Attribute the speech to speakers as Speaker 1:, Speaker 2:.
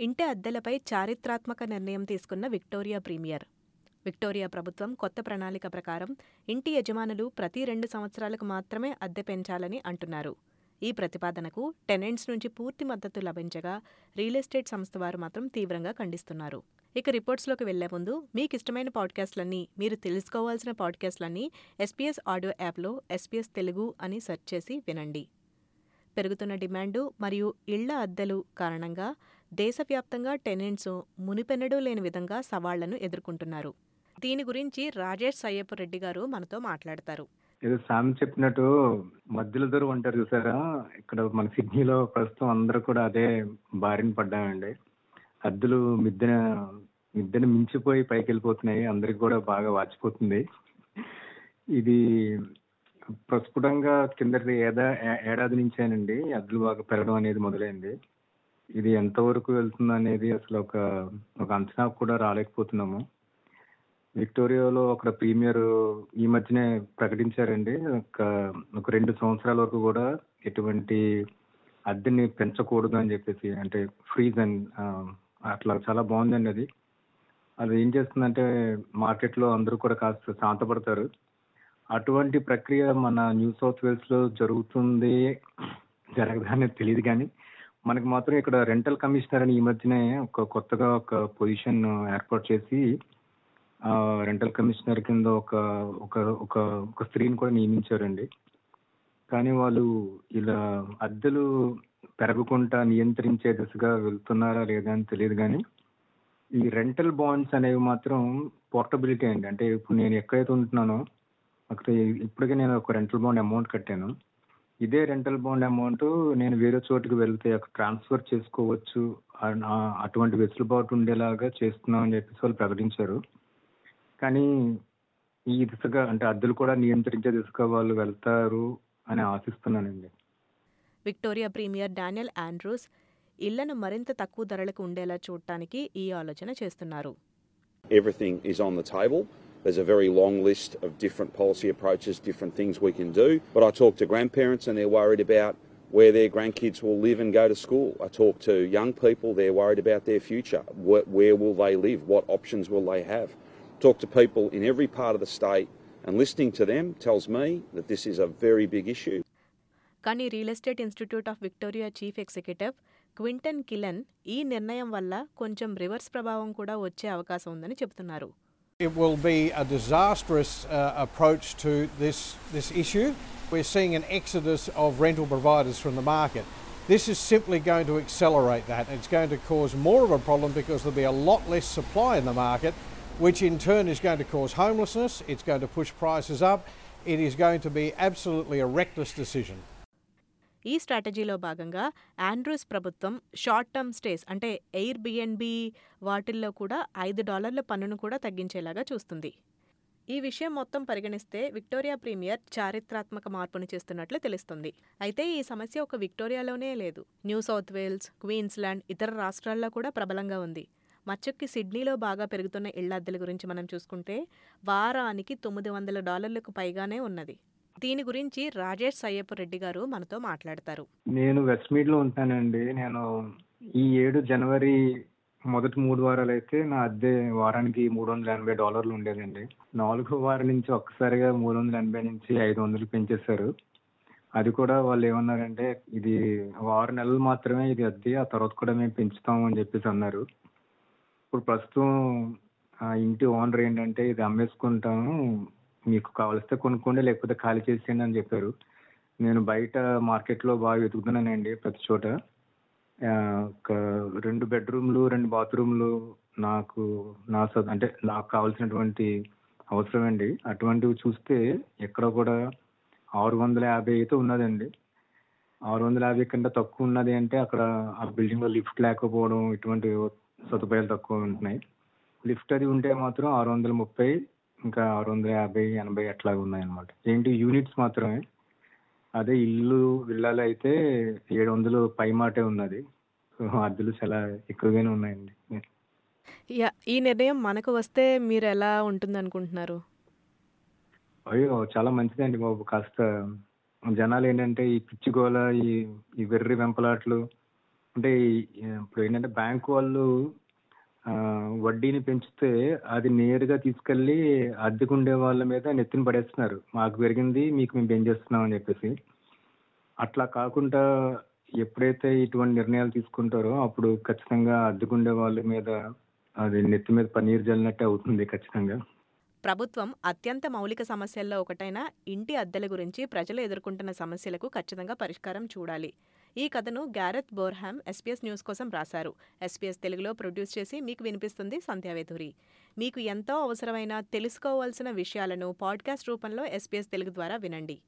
Speaker 1: ఇంటి అద్దెలపై చారిత్రాత్మక నిర్ణయం తీసుకున్న విక్టోరియా ప్రీమియర్. విక్టోరియా ప్రభుత్వం కొత్త ప్రణాళిక ప్రకారం ఇంటి యజమానులు ప్రతి రెండు సంవత్సరాలకు మాత్రమే అద్దె పెంచాలని అంటున్నారు. ఈ ప్రతిపాదనకు టెనెంట్స్ నుంచి పూర్తి మద్దతు లభించగా రియల్ ఎస్టేట్ సంస్థ వారు మాత్రం తీవ్రంగా ఖండిస్తున్నారు. ఇక రిపోర్ట్స్లోకి వెళ్ళే ముందు మీకు ఇష్టమైన పాడ్కాస్ట్లన్నీ మీరు తెలుసుకోవాల్సిన పాడ్కాస్ట్లన్నీ ఎస్పీఎస్ ఆడియో యాప్లో ఎస్పీఎస్ తెలుగు అని సెర్చ్ చేసి వినండి. పెరుగుతున్న డిమాండు మరియు ఇళ్ళ అద్దెలు కారణంగా దేశవ్యాప్తంగా టెనెంట్స్ మునిపెన్నడూ లేని విధంగా సవాళ్ళను ఎదుర్కొంటున్నారు. దీని గురించి రాజేష్ సయ్యప్ప రెడ్డి గారు మనతో మాట్లాడతారు.
Speaker 2: ఏదో సామ్ చెప్పినట్టు మధ్యలో దూరం ఉంటారు చూసారా? ఇక్కడ మన సిడ్నీలో ప్రస్తుతం అందరూ కూడా అదే బారిన పడ్డామండి. అద్దెలు మిద్దెన మిద్దెన మించిపోయి పైకి వెళ్ళిపోతున్నాయి అందరికి కూడా బాగా వాచిపోతుంది. ఇది ప్రస్ఫుటంగా కిందటి ఏదా ఏడాది నుంచేనండి అద్దెలు బాగా పెరగడం అనేది మొదలైంది. ఇది ఎంతవరకు వెళ్తుంది అనేది అసలు ఒక ఒక అంచనా కూడా రాలేకపోతున్నాము. విక్టోరియాలో అక్కడ ప్రీమియర్ ఈ మధ్యనే ప్రకటించారండి. ఒక ఒక రెండు సంవత్సరాల వరకు కూడా ఎటువంటి అద్దెని పెంచకూడదు అని చెప్పేసి అంటే ఫ్రీజ్ అండ్ అట్లా చాలా బాగుందండి అది. అది ఏం చేస్తుందంటే మార్కెట్లో అందరూ కూడా కాస్త శాంతపడతారు. అటువంటి ప్రక్రియ మన న్యూ సౌత్ వేల్స్లో జరుగుతుంది జరగదా అనేది తెలియదు కానీ మనకి మాత్రం ఇక్కడ రెంటల్ కమిషనర్ అని ఈ మధ్యనే ఒక కొత్తగా ఒక పొజిషన్ ఏర్పాటు చేసి రెంటల్ కమిషనర్ కింద ఒక ఒక ఒక ఒక స్త్రీని కూడా నియమించారండి. కానీ వాళ్ళు ఇలా అద్దెలు పెరగకుండా నియంత్రించే దిశగా వెళ్తున్నారా లేదా అని తెలియదు కానీ ఈ రెంటల్ బాండ్స్ అనేవి మాత్రం పోర్టబిలిటీ అండి. అంటే ఇప్పుడు నేను ఎక్కడైతే ఉంటున్నానో అక్కడ ఇప్పటికే నేను ఒక రెంటల్ బాండ్ అమౌంట్ కట్టాను. ఇదే రెంటల్ బాండ్ అమౌంట్ నేను వేరే చోటుకి వెళ్తే అక్కడ ట్రాన్స్ఫర్ చేసుకోవచ్చు అటువంటి వెసులుబాటు ఉండేలాగా చేస్తున్నాం అని చెప్పేసి వాళ్ళు ప్రకటించారు. కానీ ఈ దిశగా అంటే అద్దెలు కూడా నియంత్రించే దిశగా వాళ్ళు వెళ్తారు అని ఆశిస్తున్నానండి.
Speaker 1: విక్టోరియా ప్రీమియర్ డానియల్ ఆండ్రూస్ ఇళ్ళను మరింత తక్కువ ధరలకు ఉండేలా చూడటానికి ఈ ఆలోచన చేస్తున్నారు.
Speaker 3: Everything is on the table. There's a very long list of different policy approaches, different things we can do. But I talk to grandparents and they're worried about where their grandkids will live and go to school. I talk to young people, they're worried about their future. Where, where will they live? What options will they have? Talk to people in every part of the state and listening to them tells me that this is a very big issue.
Speaker 1: కానీ Real Estate Institute of Victoria chief executive Quentin Kilian ఈ నిర్ణయం వల్ల కొంచెం reverse ప్రభావం కూడా వచ్చే అవకాశం ఉందని చెబుతున్నారు
Speaker 4: it will be a disastrous uh, approach to this, this issue. We're seeing an exodus of rental providers from the market. This is simply going to accelerate that. It's going to cause more of a problem because there'll be a lot less supply in the market, which in turn is going to cause homelessness. It's going to push prices up. It is going to be absolutely a reckless decision.
Speaker 1: ఈ స్ట్రాటజీలో భాగంగా Andrews ప్రభుత్వం short term stays అంటే Airbnb వాటిల్లో కూడా ఐదు డాలర్ల పన్నును కూడా తగ్గించేలాగా చూస్తుంది. ఈ విషయం మొత్తం పరిగణిస్తే విక్టోరియా ప్రీమియర్ చారిత్రాత్మక మార్పును చేస్తున్నట్లు తెలుస్తుంది. అయితే ఈ సమస్య ఒక విక్టోరియాలోనే లేదు. న్యూ సౌత్ వేల్స్ క్వీన్స్లాండ్ ఇతర రాష్ట్రాల్లో కూడా ప్రబలంగా ఉంది. మచ్చక్కి సిడ్నీలో బాగా పెరుగుతున్న ఇళ్ళ అద్దెల గురించి మనం చూసుకుంటే వారానికి తొమ్మిది వందల డాలర్లకు పైగానే ఉన్నది. దీని గురించి రాజేష్ సయ్యప్ప రెడ్డి గారు మనతో మాట్లాడతారు.
Speaker 2: నేను వెస్ట్మీడ్లో ఉంటానండి. నేను ఈ ఏడు జనవరి మొదటి మూడు వారాలు అయితే నా అద్దె వారానికి మూడు వందల ఎనభై డాలర్లు ఉండేదండి. నాలుగో వారం నుంచి ఒక్కసారిగా మూడు వందల ఎనభై నుంచి ఐదు వందలు పెంచేశారు. అది కూడా వాళ్ళు ఏమన్నారంటే ఇది ఆరు నెలలు మాత్రమే ఇది అద్దె ఆ తర్వాత కూడా మేము పెంచుతాము అని చెప్పేసి అన్నారు. ఇప్పుడు ప్రస్తుతం ఆ ఇంటి ఓనర్ ఏంటంటే ఇది అమ్మేసుకుంటాము. మీకు కావలిస్తే కొనుక్కోండి లేకపోతే ఖాళీ చేసేయండి అని చెప్పారు. నేను బయట మార్కెట్లో బాగా వెతుకుతున్నానండి ప్రతి చోట. ఒక రెండు బెడ్రూమ్లు రెండు బాత్రూమ్లు నాకు నా స- అంటే నాకు కావాల్సినటువంటి అవసరం అండి అటువంటివి చూస్తే ఎక్కడ కూడా ఆరు వందల యాభై అయితే ఉన్నదండి. ఆరు వందల యాభై కంటే తక్కువ ఉన్నది అంటే అక్కడ ఆ బిల్డింగ్లో లిఫ్ట్ లేకపోవడం ఇటువంటి సదుపాయాలు తక్కువ ఉంటున్నాయి. లిఫ్ట్ అది ఉంటే మాత్రం ఆరు వందల ముప్పై ఇంకా ఆరు వందల యాభై ఎనభై అట్లా ఉన్నాయి అనమాట ఏంటి? యూనిట్స్ మాత్రమే. అదే ఇల్లు విల్లాలు అయితే ఏడు వందలు పై మాటే ఉన్నది. సో అద్దెలు చాలా ఎక్కువగానే ఉన్నాయండి.
Speaker 1: యా ఈ నిర్ణయం మనకు వస్తే మీరు ఎలా ఉంటుంది అనుకుంటున్నారు
Speaker 2: అయ్యో చాలా మంచిదండి బాబు. కాస్త జనాలు ఏంటంటే ఈ పిచ్చి గోల ఈ ఈ వెర్రి వెంపలాట్లు. అంటే ఇప్పుడు ఏంటంటే బ్యాంక్ వాళ్ళు వడ్డీని పెంచితే అది నేరుగా తీసుకెళ్ళి అద్దెకుండే వాళ్ళ మీద నెత్తిన పడేస్తున్నారు. మాకు పెరిగింది మీకు మేము పెంచేస్తున్నాం అని చెప్పేసి. అట్లా కాకుండా ఎప్పుడైతే ఇటువంటి నిర్ణయాలు తీసుకుంటారో అప్పుడు ఖచ్చితంగా అద్దెకుండే వాళ్ళ మీద అది నెత్తి మీద పన్నీరు జల్లినట్టే అవుతుంది ఖచ్చితంగా.
Speaker 1: ప్రభుత్వం అత్యంత మౌలిక సమస్యల్లో ఒకటైన ఇంటి అద్దెల గురించి ప్రజలు ఎదుర్కొంటున్న సమస్యలకు ఖచ్చితంగా పరిష్కారం చూడాలి. ఈ కథను గ్యారెత్ బోర్హామ్ ఎస్పీఎస్ న్యూస్ కోసం రాశారు. ఎస్పీఎస్ తెలుగులో ప్రొడ్యూస్ చేసి మీకు వినిపిస్తుంది సంధ్యావేధురి మీకు ఎంతో అవసరమైన తెలుసుకోవాల్సిన విషయాలను పాడ్కాస్ట్ రూపంలో ఎస్పీఎస్ తెలుగు ద్వారా వినండి.